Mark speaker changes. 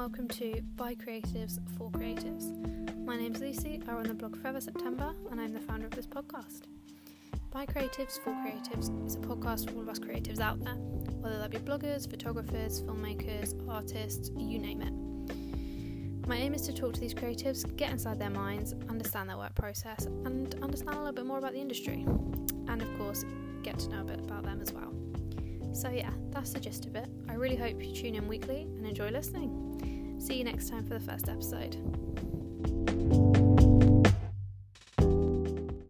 Speaker 1: to By Creatives for Creatives. My name's Lucy, I run the blog Forever September, and I'm the founder of this podcast. By Creatives for Creatives is a podcast for all of us creatives out there, whether that be bloggers, photographers, filmmakers, artists, you name it. My aim is to talk to these creatives, get inside their minds, understand their work process, and understand a little bit more about the industry. And of course, get to know a bit about them as well. So, yeah, that's the gist of it. I really hope you tune in weekly and enjoy listening. See you next time for the first episode.